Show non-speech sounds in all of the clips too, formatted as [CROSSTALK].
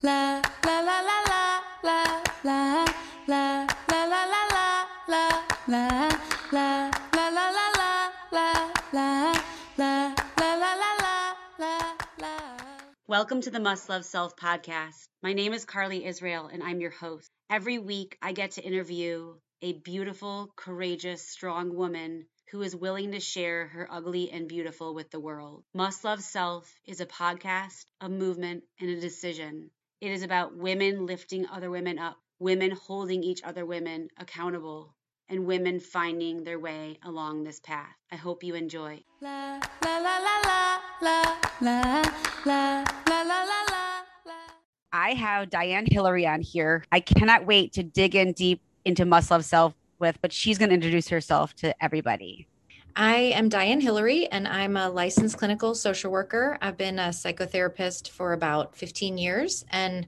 La la la la la la la la la la la la la la la la la la Welcome to the Must Love Self podcast. My name is Carly Israel and I'm your host. Every week I get to interview a beautiful, courageous, strong woman who is willing to share her ugly and beautiful with the world. Must Love Self is a podcast, a movement, and a decision. It is about women lifting other women up, women holding each other women accountable, and women finding their way along this path. I hope you enjoy. la la la la la la la la la la la I have Diane Hilleary on here. I cannot wait to dig in deep into Must Love Self with, but she's going to introduce herself to everybody. I am Diane Hilleary, and I'm a licensed clinical social worker. I've been a psychotherapist for about 15 years. And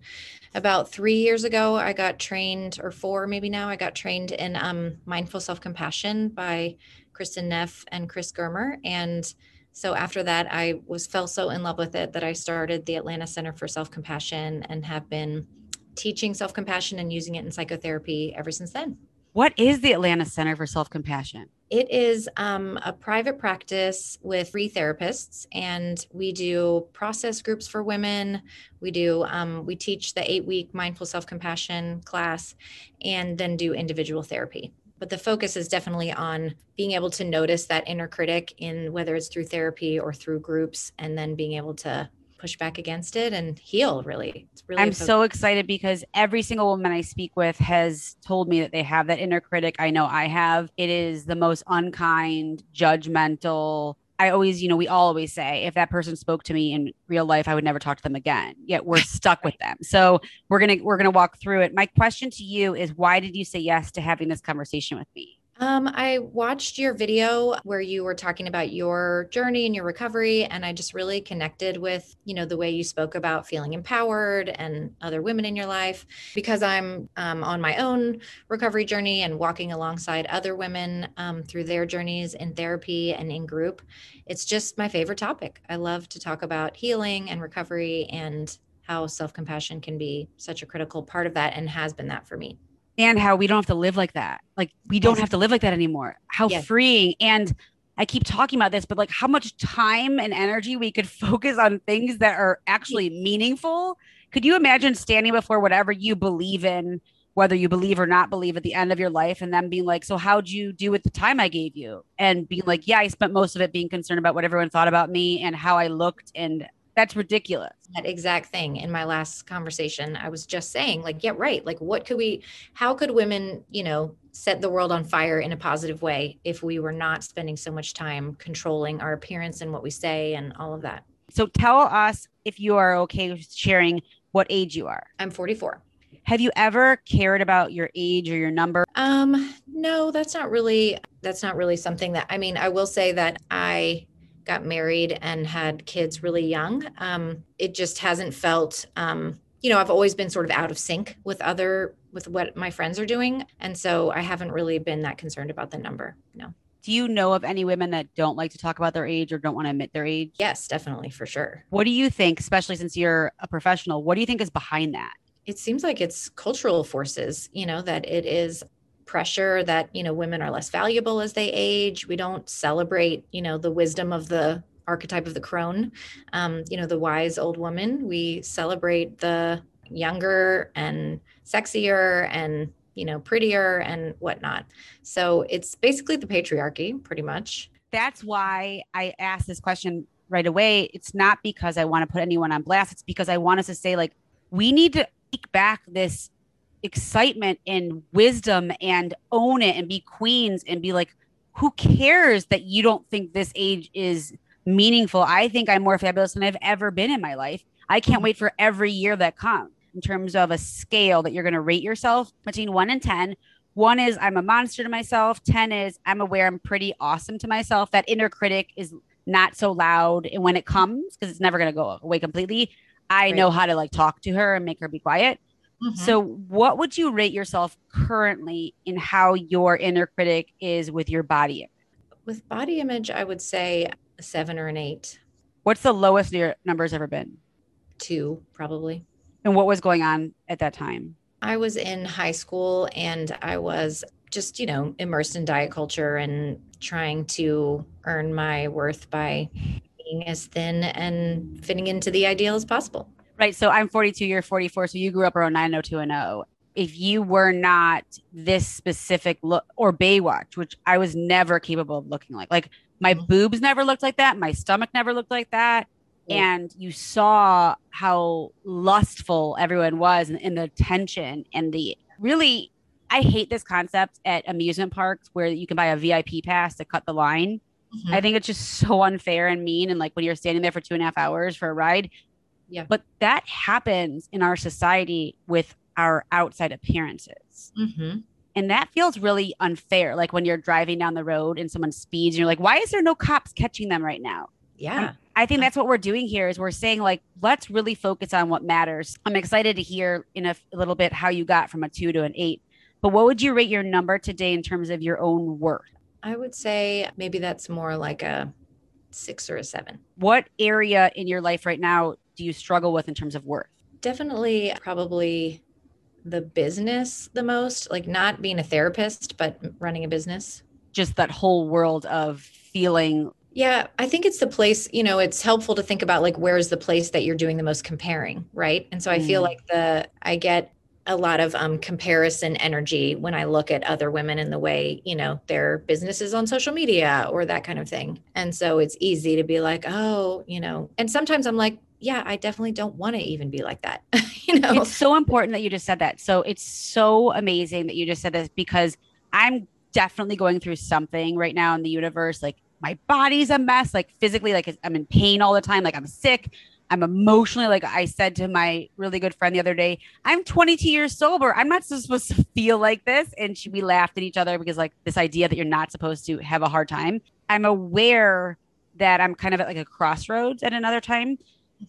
about three years ago, I got trained, or four maybe now, I got trained in um, mindful self compassion by Kristin Neff and Chris Germer. And so after that, I was fell so in love with it that I started the Atlanta Center for Self Compassion and have been teaching self compassion and using it in psychotherapy ever since then. What is the Atlanta Center for Self Compassion? It is um, a private practice with three therapists, and we do process groups for women. We do um, we teach the eight week mindful self compassion class, and then do individual therapy. But the focus is definitely on being able to notice that inner critic in whether it's through therapy or through groups, and then being able to push back against it and heal. Really, it's really. I'm so excited because every single woman I speak with has told me that they have that inner critic. I know I have. It is the most unkind, judgmental. I always, you know, we all always say if that person spoke to me in real life, I would never talk to them again. Yet we're [LAUGHS] stuck with them. So we're gonna we're gonna walk through it. My question to you is, why did you say yes to having this conversation with me? Um, I watched your video where you were talking about your journey and your recovery, and I just really connected with, you know, the way you spoke about feeling empowered and other women in your life. Because I'm um, on my own recovery journey and walking alongside other women um, through their journeys in therapy and in group, it's just my favorite topic. I love to talk about healing and recovery and how self compassion can be such a critical part of that and has been that for me. And how we don't have to live like that. Like we don't have to live like that anymore. How Yes. freeing and I keep talking about this, but like how much time and energy we could [LAUGHS] focus on things that are actually meaningful. Could you imagine standing before whatever you believe in, whether you believe or not believe at the end of your life, and then being like, So, how'd you do with the time I gave you? And being like, Yeah, I spent most of it being concerned about what everyone thought about me and how I looked. And that's ridiculous. that exact thing in my last conversation. I was just saying, like, yeah, right. Like, what could we, how could women, you know, set the world on fire in a positive way if we were not spending so much time controlling our appearance and what we say and all of that? So, tell us if you are okay with sharing what age you are. I'm 44. Have you ever cared about your age or your number? Um, no, that's not really, that's not really something that, I mean, I will say that I got married and had kids really young. Um, it just hasn't felt, um, you know, I've always been sort of out of sync with other, with what my friends are doing. And so I haven't really been that concerned about the number. No. Do you know of any women that don't like to talk about their age or don't want to admit their age? Yes, definitely, for sure. What do you think, especially since you're a professional, what do you think is behind that? It seems like it's cultural forces, you know, that it is pressure that, you know, women are less valuable as they age. We don't celebrate, you know, the wisdom of the archetype of the crone, um, you know, the wise old woman. We celebrate the younger and sexier and, you know, prettier and whatnot. So it's basically the patriarchy, pretty much. That's why I asked this question right away. It's not because I want to put anyone on blast. It's because I want us to say, like, we need to take back this excitement and wisdom and own it and be queens and be like, who cares that you don't think this age is meaningful? I think I'm more fabulous than I've ever been in my life. I can't wait for every year that comes in terms of a scale that you're going to rate yourself between one and 10. One is I'm a monster to myself. 10 is I'm aware I'm pretty awesome to myself. That inner critic is not so loud. And when it comes, because it's never going to go away completely, I Right. know how to like talk to her and make her be quiet. Mm-hmm. So, what would you rate yourself currently in how your inner critic is with your body? with body image, I would say a seven or an eight, What's the lowest your number's ever been? two, probably. And what was going on at that time? I was in high school and I was just, you know, immersed in diet culture and trying to earn my worth by being as thin and fitting into the ideal as possible. Right. So I'm 42, you're 44. So you grew up around 90210. If you were not this specific look or Baywatch, which I was never capable of looking like, like my mm-hmm. boobs never looked like that. My stomach never looked like that. And you saw how lustful everyone was and, and the tension and the really, I hate this concept at amusement parks where you can buy a VIP pass to cut the line. Mm-hmm. I think it's just so unfair and mean. And like when you're standing there for two and a half hours for a ride. Yeah. But that happens in our society with our outside appearances. Mm-hmm. And that feels really unfair. Like when you're driving down the road and someone speeds, and you're like, why is there no cops catching them right now? Yeah. I think that's what we're doing here is we're saying like let's really focus on what matters. I'm excited to hear in a, a, little bit how you got from a 2 to an 8. But what would you rate your number today in terms of your own worth? I would say maybe that's more like a 6 or a 7. What area in your life right now do you struggle with in terms of worth? Definitely probably the business the most, like not being a therapist but running a business. Just that whole world of feeling yeah, I think it's the place, you know, it's helpful to think about like where's the place that you're doing the most comparing, right? And so I feel mm. like the I get a lot of um, comparison energy when I look at other women in the way, you know, their businesses on social media or that kind of thing. And so it's easy to be like, oh, you know, and sometimes I'm like, yeah, I definitely don't want to even be like that. [LAUGHS] you know, it's so important that you just said that. So it's so amazing that you just said this because I'm definitely going through something right now in the universe. Like my body's a mess, like physically, like I'm in pain all the time, like I'm sick. I'm emotionally, like I said to my really good friend the other day, I'm 22 years sober. I'm not supposed to feel like this. And she, we laughed at each other because, like, this idea that you're not supposed to have a hard time. I'm aware that I'm kind of at like a crossroads at another time.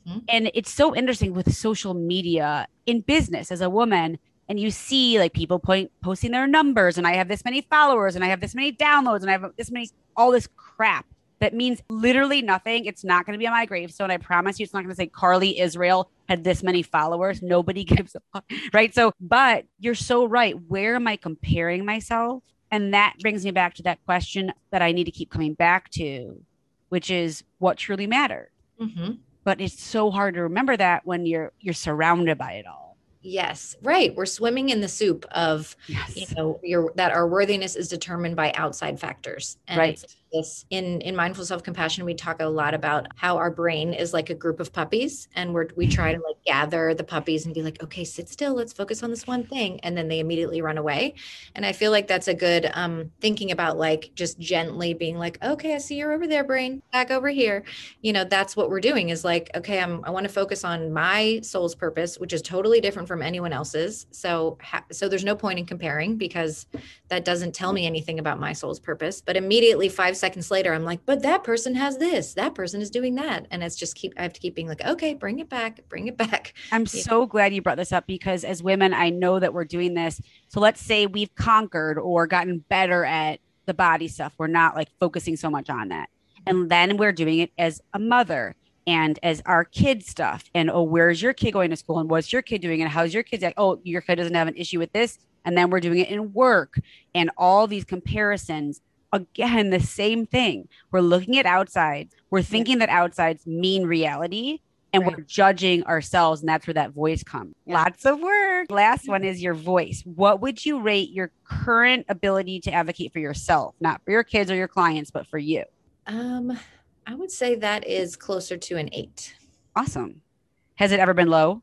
Mm-hmm. And it's so interesting with social media in business as a woman and you see like people point posting their numbers and I have this many followers and I have this many downloads and I have this many all this crap that means literally nothing. It's not going to be on my gravestone. I promise you, it's not going to say Carly Israel had this many followers. Nobody [LAUGHS] gives a fuck. Right. So, but you're so right. Where am I comparing myself? And that brings me back to that question that I need to keep coming back to, which is what truly matters. Mm-hmm. But it's so hard to remember that when you're you're surrounded by it all. Yes, right. We're swimming in the soup of, yes. you know, your that our worthiness is determined by outside factors. And right this. In in mindful self-compassion we talk a lot about how our brain is like a group of puppies and we're we try to like gather the puppies and be like okay sit still let's focus on this one thing and then they immediately run away. And i feel like that's a good um thinking about like just gently being like okay i see you're over there brain. Back over here. You know that's what we're doing is like okay i'm i want to focus on my soul's purpose which is totally different from anyone else's. So ha- so there's no point in comparing because that doesn't tell me anything about my soul's purpose. But immediately five seconds later, I'm like, but that person has this, that person is doing that. And it's just keep, I have to keep being like, okay, bring it back, bring it [LAUGHS] back. I'm you so know? glad you brought this up because as women, I know that we're doing this. So let's say we've conquered or gotten better at the body stuff. We're not like focusing so much on that. And then we're doing it as a mother and as our kid stuff. And oh, where's your kid going to school? And what's your kid doing? And how's your kid? Oh, your kid doesn't have an issue with this. And then we're doing it in work and all these comparisons again the same thing. We're looking at outside. We're thinking that outsides mean reality and right. we're judging ourselves and that's where that voice comes. Yeah. Lots of work. Last one is your voice. What would you rate your current ability to advocate for yourself, not for your kids or your clients, but for you? Um I would say that is closer to an 8. Awesome. Has it ever been low?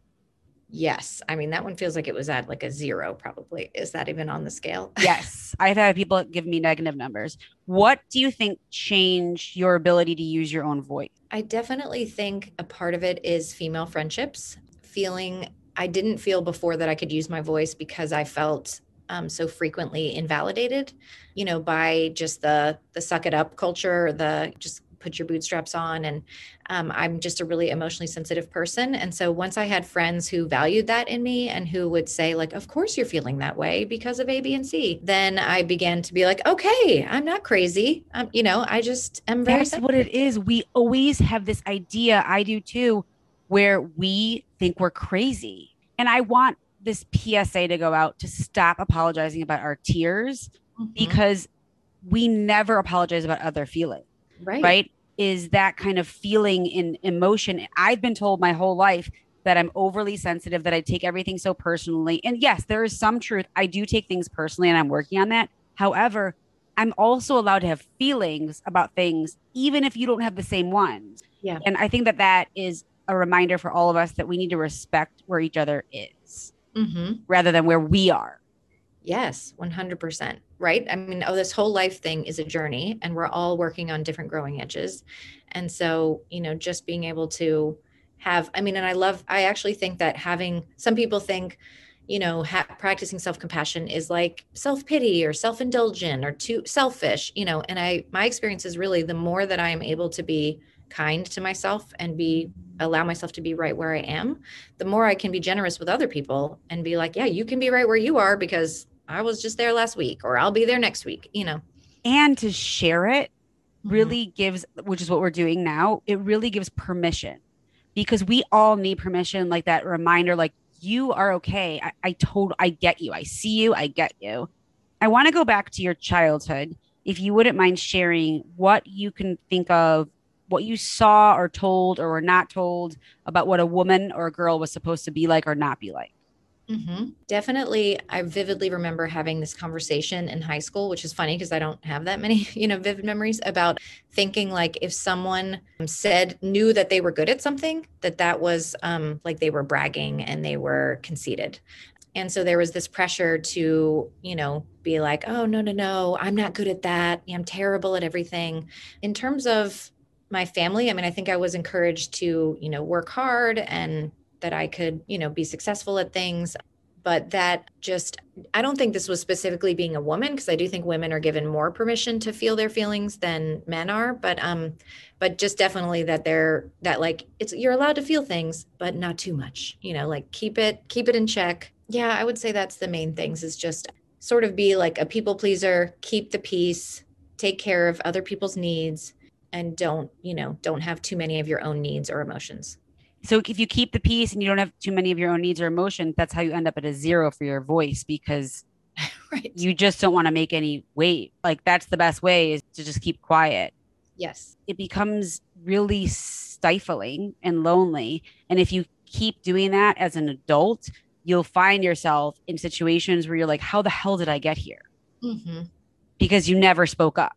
Yes. I mean, that one feels like it was at like a zero, probably. Is that even on the scale? yes. I've had people give me negative numbers. What do you think changed your ability to use your own voice? I definitely think a part of it is female friendships, feeling I didn't feel before that I could use my voice because I felt um, so frequently invalidated, you know, by just the the suck it up culture, the just put your bootstraps on and um, i'm just a really emotionally sensitive person. And so once i had friends who valued that in me and who would say like of course you're feeling that way because of a b and c then i began to be like okay i'm not crazy. Um, you know i just am very that's sensitive. what it is. We always have this idea i do too where we think we're crazy. And I want this PSA to go out to stop apologizing about our tears Mhm. because we never apologize about other feelings, right. right? Is that kind of feeling in emotion. I've been told my whole life that I'm overly sensitive, that I take everything so personally. And yes, there is some truth. I do take things personally and I'm working on that. However, I'm also allowed to have feelings about things, even if you don't have the same ones. Yeah. And I think that that is a reminder for all of us that we need to respect where each other is hmm rather than where we are. Yes, 100%. Right. I mean, oh, this whole life thing is a journey and we're all working on different growing edges. And so, you know, just being able to have, I mean, and I love, I actually think that having some people think, you know, ha- practicing self compassion is like self pity or self indulgent or too selfish, you know. And I, my experience is really the more that I am able to be kind to myself and be, allow myself to be right where I am, the more I can be generous with other people and be like, yeah, you can be right where you are because I was just there last week or I'll be there next week, you know. And to share it Mhm. really gives, which is what we're doing now, it really gives permission because we all need permission, like that reminder, like you are okay. I, I told, I get you. I see you. I get you. I want to go back to your childhood. If you wouldn't mind sharing what you can think of, what you saw or told or were not told about what a woman or a girl was supposed to be like or not be like. Mhm. Definitely, I vividly remember having this conversation in high school, which is funny because I don't have that many, [LAUGHS] you know, vivid memories about thinking like if someone said knew that they were good at something, that that was um, like they were bragging and they were conceited. And so there was this pressure to, you know, be like, oh no no no, I'm not good at that. I'm terrible at everything. In terms of my family, I mean, I think I was encouraged to, you know, work hard and that I could, you know, be successful at things. But that just, I don't think this was specifically being a woman because I do think women are given more permission to feel their feelings than men are. But, um, but just definitely that they're that like it's you're allowed to feel things, but not too much. You know, like keep it keep it in check. Yeah, I would say that's the main things is just sort of be like a people pleaser, keep the peace, take care of other people's needs, and don't you know don't have too many of your own needs or emotions. So if you keep the peace and you don't have too many of your own needs or emotions, that's how you end up at a zero for your voice because [LAUGHS] Right. you just don't want to make any weight. Like that's the best way is to just keep quiet. Yes. It becomes really stifling and lonely. And if you keep doing that as an adult, you'll find yourself in situations where you're like, how the hell did I get here? hmm Because you never spoke up.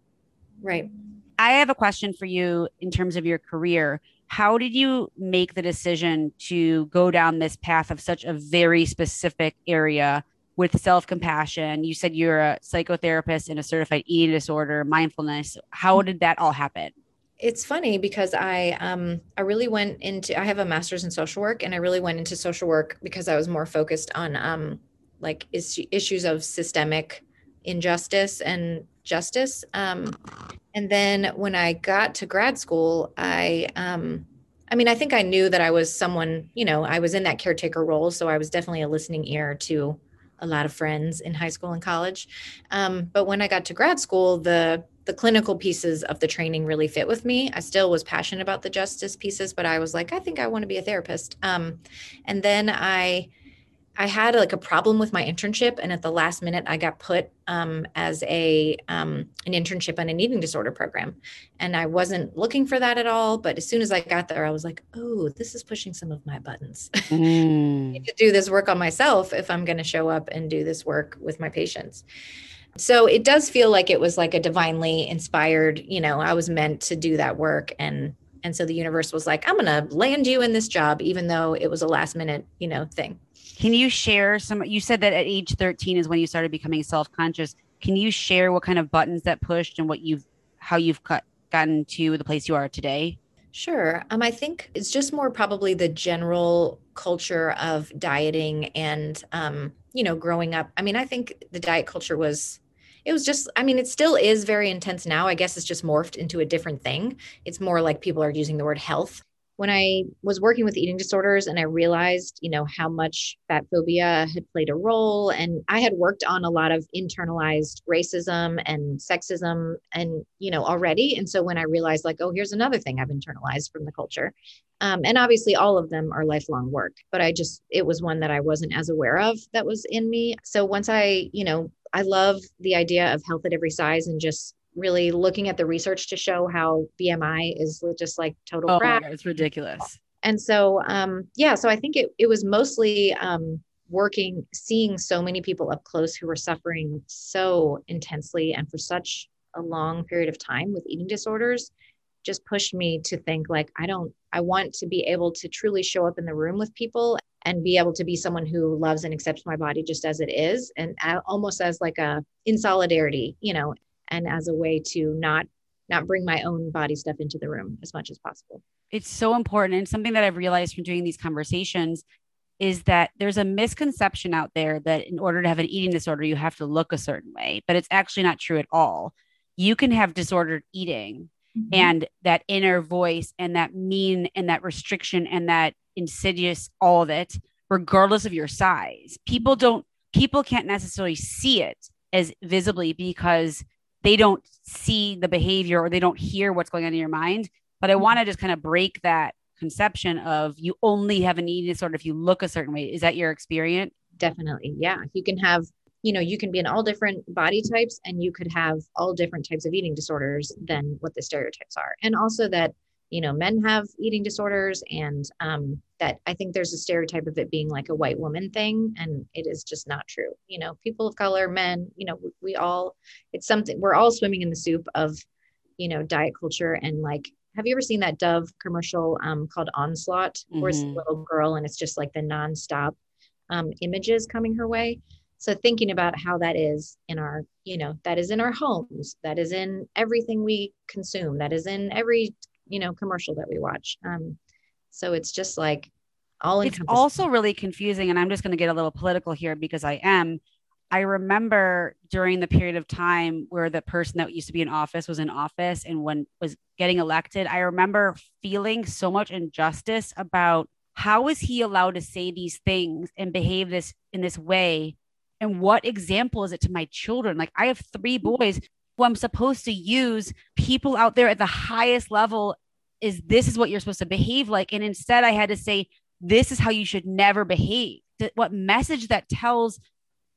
Right. I have a question for you in terms of your career. How did you make the decision to go down this path of such a very specific area with self compassion? You said you're a psychotherapist and a certified eating disorder, mindfulness. How did that all happen? it's funny because I um I really went into I have a master's in social work and I really went into social work because I was more focused on um like is, issues of systemic injustice and justice um and then when I got to grad school I um I mean I think I knew that I was someone you know I was in that caretaker role so I was definitely a listening ear to a lot of friends in high school and college um but when I got to grad school the the clinical pieces of the training really fit with me. I still was passionate about the justice pieces, but I was like, I think I want to be a therapist. Um, and then I, I had like a problem with my internship, and at the last minute, I got put um, as a um, an internship on an eating disorder program, and I wasn't looking for that at all. But as soon as I got there, I was like, oh, this is pushing some of my buttons. [LAUGHS] Mm. to do this work on myself if I'm going to show up and do this work with my patients. So it does feel like it was like a divinely inspired, you know, I was meant to do that work and and so the universe was like, I'm going to land you in this job even though it was a last minute, you know, thing. Can you share some? You said that at age 13 is when you started becoming self conscious. Can you share what kind of buttons that pushed and what you've, how you've cut, gotten to the place you are today? Sure. Um, I think it's just more probably the general culture of dieting and, um, you know, growing up. I mean, I think the diet culture was, it was just, I mean, it still is very intense now. I guess it's just morphed into a different thing. It's more like people are using the word health. When I was working with eating disorders and I realized, you know, how much fat phobia had played a role. And I had worked on a lot of internalized racism and sexism and, you know, already. And so when I realized, like, oh, here's another thing I've internalized from the culture. Um, and obviously, all of them are lifelong work, but I just, it was one that I wasn't as aware of that was in me. So once I, you know, I love the idea of health at every size and just really looking at the research to show how BMI is just like total oh crap. God, it's ridiculous. And so, um, yeah, so I think it, it was mostly um, working, seeing so many people up close who were suffering so intensely and for such a long period of time with eating disorders just pushed me to think like i don't i want to be able to truly show up in the room with people and be able to be someone who loves and accepts my body just as it is and almost as like a in solidarity you know and as a way to not not bring my own body stuff into the room as much as possible. It's so important. And something that i've realized from doing these conversations is that there's a misconception out there that in order to have an eating disorder you have to look a certain way but it's actually not true at all. You can have disordered eating mm-hmm. and that inner voice and that mean and that restriction and that insidious all of it regardless of your size. People don't people can't necessarily see it as visibly because they don't see the behavior or they don't hear what's going on in your mind. But I mm-hmm. want to just kind of break that conception of you only have an eating disorder if you look a certain way. Is that your experience? Definitely. Yeah. You can have, you know, you can be in all different body types and you could have all different types of eating disorders than what the stereotypes are. And also that you know men have eating disorders and um, that i think there's a stereotype of it being like a white woman thing and it is just not true you know people of color men you know we, we all it's something we're all swimming in the soup of you know diet culture and like have you ever seen that dove commercial um, called onslaught mm-hmm. where it's a mm-hmm. little girl and it's just like the nonstop um, images coming her way so thinking about how that is in our you know that is in our homes that is in everything we consume that is in every you know commercial that we watch. Um so it's just like all it's also really confusing and i'm just going to get a little political here because i am. I remember during the period of time where the person that used to be in office was in office and when was getting elected i remember feeling so much injustice about how is he allowed to say these things and behave this in this way? And what example is it to my children? Like i have three boys who i'm supposed to use people out there at the highest level is this is what you're supposed to behave like. And instead i had to say this is how you should never behave. What message that tells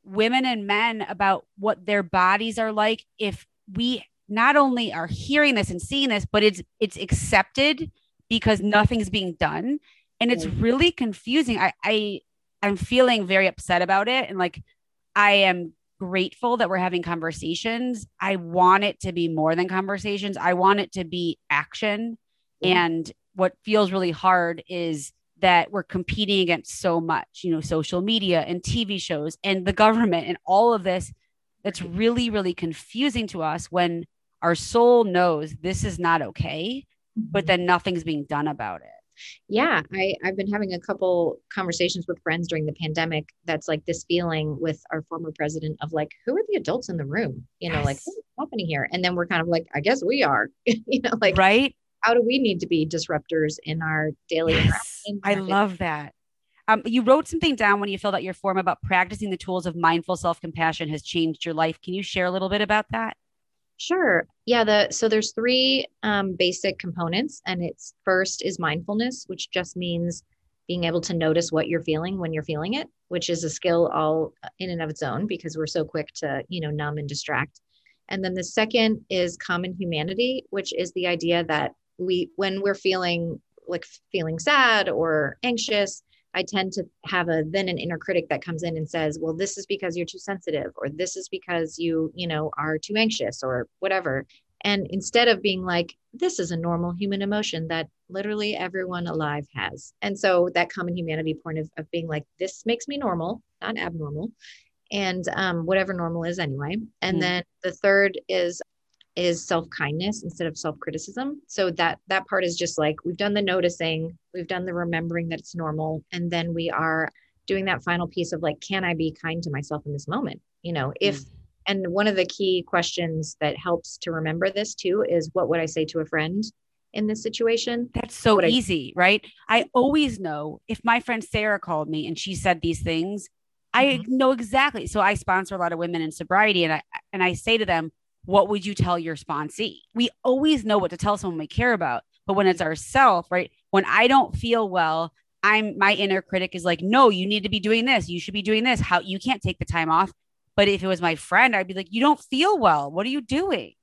women and men about what their bodies are like if we not only are hearing this and seeing this but it's it's accepted because nothing's being done. And it's really confusing. I i i'm feeling very upset about it. And like i am grateful that we're having conversations. I want it to be more than conversations. I want it to be action and what feels really hard is that we're competing against so much, you know, social media and TV shows and the government and all of this. That's really, really confusing to us when our soul knows this is not okay, but mm-hmm. then nothing's being done about it. Yeah, I, I've been having a couple conversations with friends during the pandemic. That's like this feeling with our former president of like, who are the adults in the room? You know, yes. like what's happening here? And then we're kind of like, I guess we are, [LAUGHS] you know, like right how do we need to be disruptors in our daily yes, I love that. Um, you wrote something down when you filled out your form about practicing the tools of mindful self compassion has changed your life. Can you share a little bit about that? Sure. Yeah. The so there's three um, basic components, and it's first is mindfulness, which just means being able to notice what you're feeling when you're feeling it, which is a skill all in and of its own because we're so quick to you know numb and distract. And then the second is common humanity, which is the idea that we when we're feeling like feeling sad or anxious i tend to have a then an inner critic that comes in and says well this is because you're too sensitive or this is because you you know are too anxious or whatever. And instead of being like this is a normal human emotion that literally everyone alive has. And so that common humanity point of, of being like this makes me normal not abnormal and um, whatever normal is anyway. And mm. then the third is is self-kindness instead of self-criticism so that that part is just like we've done the noticing we've done the remembering that it's normal and then we are doing that final piece of like can i be kind to myself in this moment you know if mm. and one of the key questions that helps to remember this too is what would i say to a friend in this situation. That's so What I- easy, right? I always know if my friend Sarah called me and she said these things, I Mm-hmm. know exactly. So I sponsor a lot of women in sobriety and I and I say to them, what would you tell your sponsee? We always know what to tell someone we care about. But when it's ourself, right? When I don't feel well, I'm my inner critic is like, no, you need to be doing this. You should be doing this. How you can't take the time off. But if it was my friend, I'd be like, you don't feel well. What are you doing?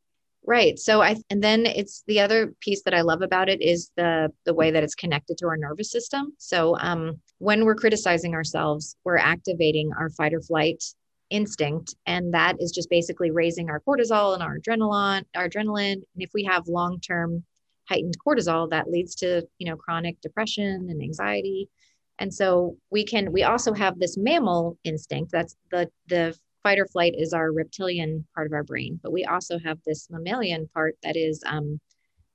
Right. So I and then it's the other piece that I love about it is the the way that it's connected to our nervous system. So um when we're criticizing ourselves, we're activating our fight or flight instinct and that is just basically raising our cortisol and our adrenaline our adrenaline. And if we have long-term heightened cortisol that leads to you know chronic depression and anxiety. And so we can we also have this mammal instinct. That's the the fight or flight is our reptilian part of our brain but we also have this mammalian part that is um,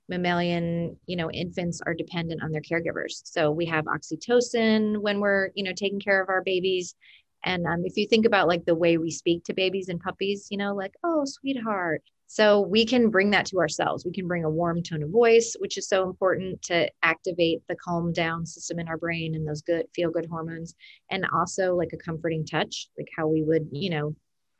mammalian you know infants are dependent on their caregivers. So we have oxytocin when we're you know taking care of our babies and um, if you think about like the way we speak to babies and puppies you know like oh sweetheart. So we can bring that to ourselves. We can bring a warm tone of voice which is so important to activate the calm down system in our brain and those good feel good hormones and also like a comforting touch like how we would you know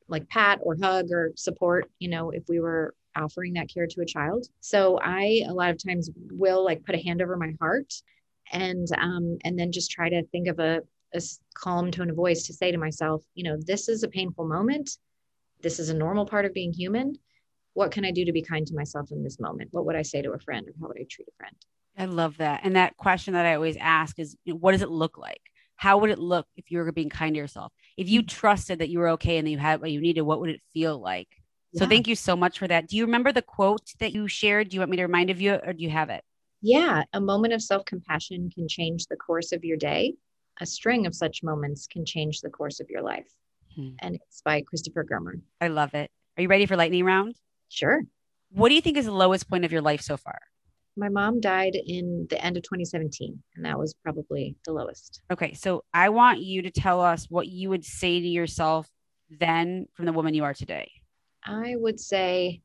like pat or hug or support you know if we were offering that care to a child. So i a lot of times will like put a hand over my heart and um and then just try to think of a, a calm tone of voice to say to myself you know this is a painful moment this is a normal part of being human what can i do to be kind to myself in this moment what would i say to a friend or how would i treat a friend I love that. And that question that I always ask is, you know, what does it look like? How would it look if you were being kind to yourself? If you mm-hmm. trusted that you were okay and that you had what you needed, what would it feel like? So Yeah. thank you so much for that. Do you remember the quote that you shared? Do you want me to remind of you or do you have it? Yeah, a moment of self compassion can change the course of your day. A string of such moments can change the course of your life. Hmm. And it's by Christopher Germer. I love it. Are you ready for lightning round? Sure. What do you think is the lowest point of your life so far? My mom died in the end of 2017, and that was probably the lowest. Okay, so I want you to tell us what you would say to yourself then from the woman you are today. I would say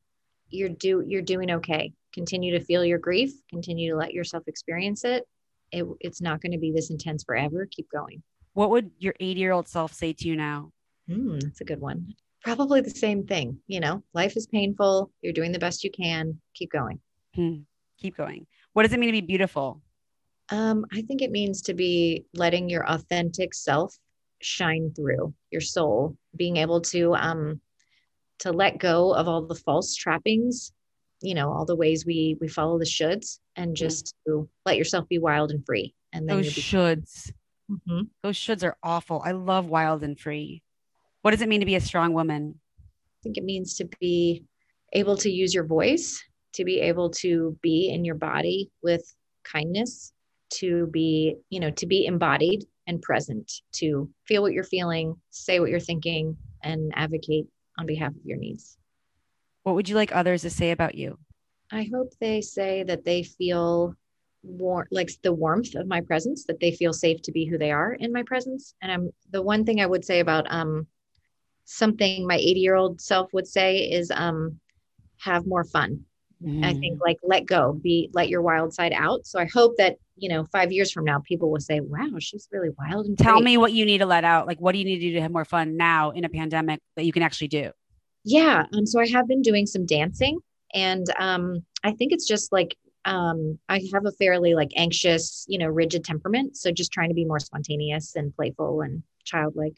you're do you're doing okay. Continue to feel your grief, continue to let yourself experience it. It it's not going to be this intense forever. Keep going. What would your 80 year old self say to you now? Hmm, that's a good one. Probably the same thing. You know, life is painful. You're doing the best you can. Keep going. Hmm, keep going. What does it mean to be beautiful? Um, I think it means to be letting your authentic self shine through your soul, being able to um, to let go of all the false trappings, you know, all the ways we we follow the shoulds, and just to let yourself be wild and free. And then Those be, shoulds. Mhm. Those shoulds are awful. I love wild and free. What does it mean to be a strong woman? I think it means to be able to use your voice, to be able to be in your body with kindness, to be, you know, to be embodied and present, to feel what you're feeling, say what you're thinking, and advocate on behalf of your needs. What would you like others to say about you? I hope they say that they feel warm, like the warmth of my presence, that they feel safe to be who they are in my presence. And I'm the one thing I would say about um, something my 80 year old self would say is um, have more fun. I think like let go, be let your wild side out. So I hope that you know five years from now, people will say, "Wow, she's really wild and Tell great." me what you need to let out. Like, what do you need to do to have more fun now in a pandemic that you can actually do? Yeah. Um, so I have been doing some dancing and um, I think it's just like um, I have a fairly like anxious, you know, rigid temperament. So just trying to be more spontaneous and playful and childlike.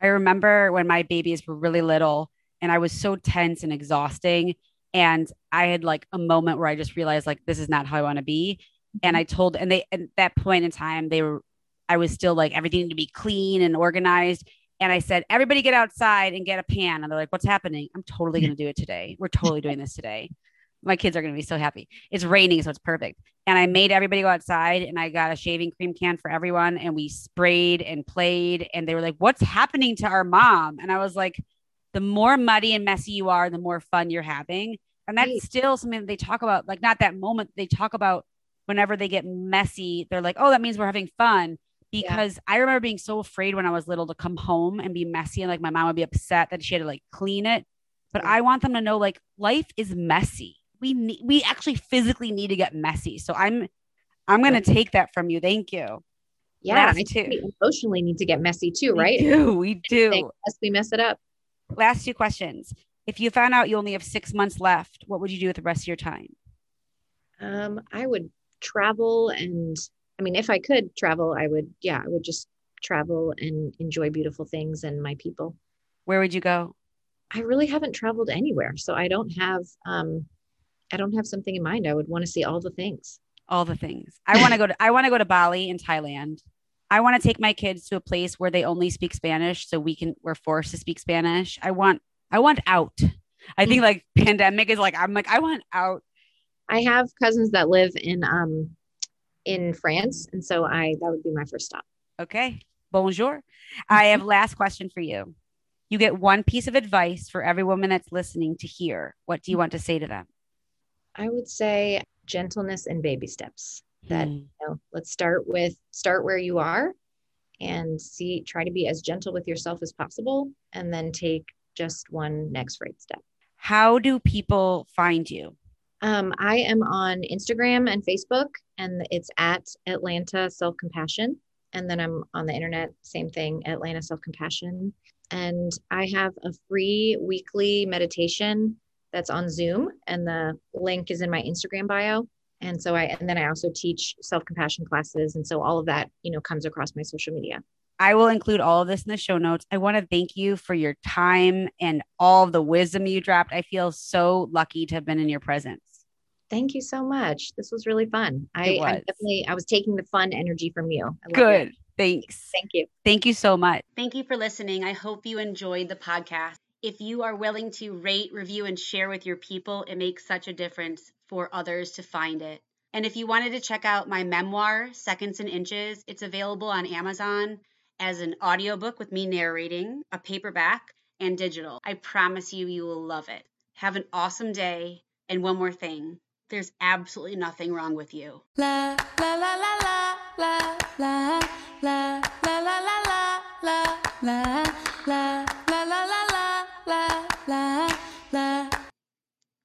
I remember when my babies were really little and I was so tense and exhausting. And I had like a moment where I just realized, like, this is not how I want to be. And I told, and they, at that point in time, they were, I was still like, everything to be clean and organized. And I said, everybody get outside and get a pan. And they're like, what's happening? I'm totally going to mm-hmm. do it today. We're totally doing this today. My kids are going to be so happy. It's raining, so it's perfect. And I made everybody go outside and I got a shaving cream can for everyone. And we sprayed and played. And they were like, what's happening to our mom? And I was like, the more muddy and messy you are, the more fun you're having. And that's still something that they talk about, like not that moment. They talk about whenever they get messy, they're like, oh, that means we're having fun. Yeah. Because I remember being so afraid when I was little to come home and be messy and like my mom would be upset that she had to like clean it. But Yeah. I want them to know like life is messy. we need we actually physically need to get messy. So I'm I'm gonna take that from you. Thank you. Yeah, Last I think we emotionally need to get messy too, We right? do, we do. Unless we mess it up. Last two questions. If you found out you only have six months left, what would you do with the rest of your time? Um, I would travel and I mean, if I could travel, I would, yeah, I would just travel and enjoy beautiful things and my people. Where would you go? I really haven't traveled anywhere. So I don't have um I don't have something in mind. I would want to see all the things. All the things. I want to go to I want to go to Bali in Thailand. I want to take my kids to a place where they only speak Spanish so we can we're forced to speak Spanish. I want I want out. I think like pandemic is like I'm like I want out. I have cousins that live in um in France. And so I that would be my first stop. Okay. Bonjour. I have [LAUGHS] last question for you. You get one piece of advice for every woman that's listening to hear. What do you want to say to them? I would say gentleness and baby steps. That Hmm. you know, let's start with start where you are and see try to be as gentle with yourself as possible and then take just one next right step. How do people find you? Um, I am on Instagram and Facebook, and it's at Atlanta Self Compassion. And then I'm on the internet, same thing, Atlanta Self Compassion. And I have a free weekly meditation that's on Zoom, and the link is in my Instagram bio. And so I, and then I also teach self compassion classes. And so all of that, you know, comes across my social media. I will include all of this in the show notes. I want to thank you for your time and all the wisdom you dropped. I feel so lucky to have been in your presence. Thank you so much. This was really fun. I, It I was. definitely, I was taking the fun energy from you. I love it. Good. Thanks. Thank you. Thank you so much. Thank you for listening. I hope you enjoyed the podcast. If you are willing to rate, review, and share with your people, it makes such a difference for others to find it. And if you wanted to check out my memoir, Seconds and Inches, it's available on Amazon as an audiobook with me narrating, a paperback, and digital. I promise you, you will love it. Have an awesome day. And one more thing there's absolutely nothing wrong with you. La la la la la la la la la la la la la la la la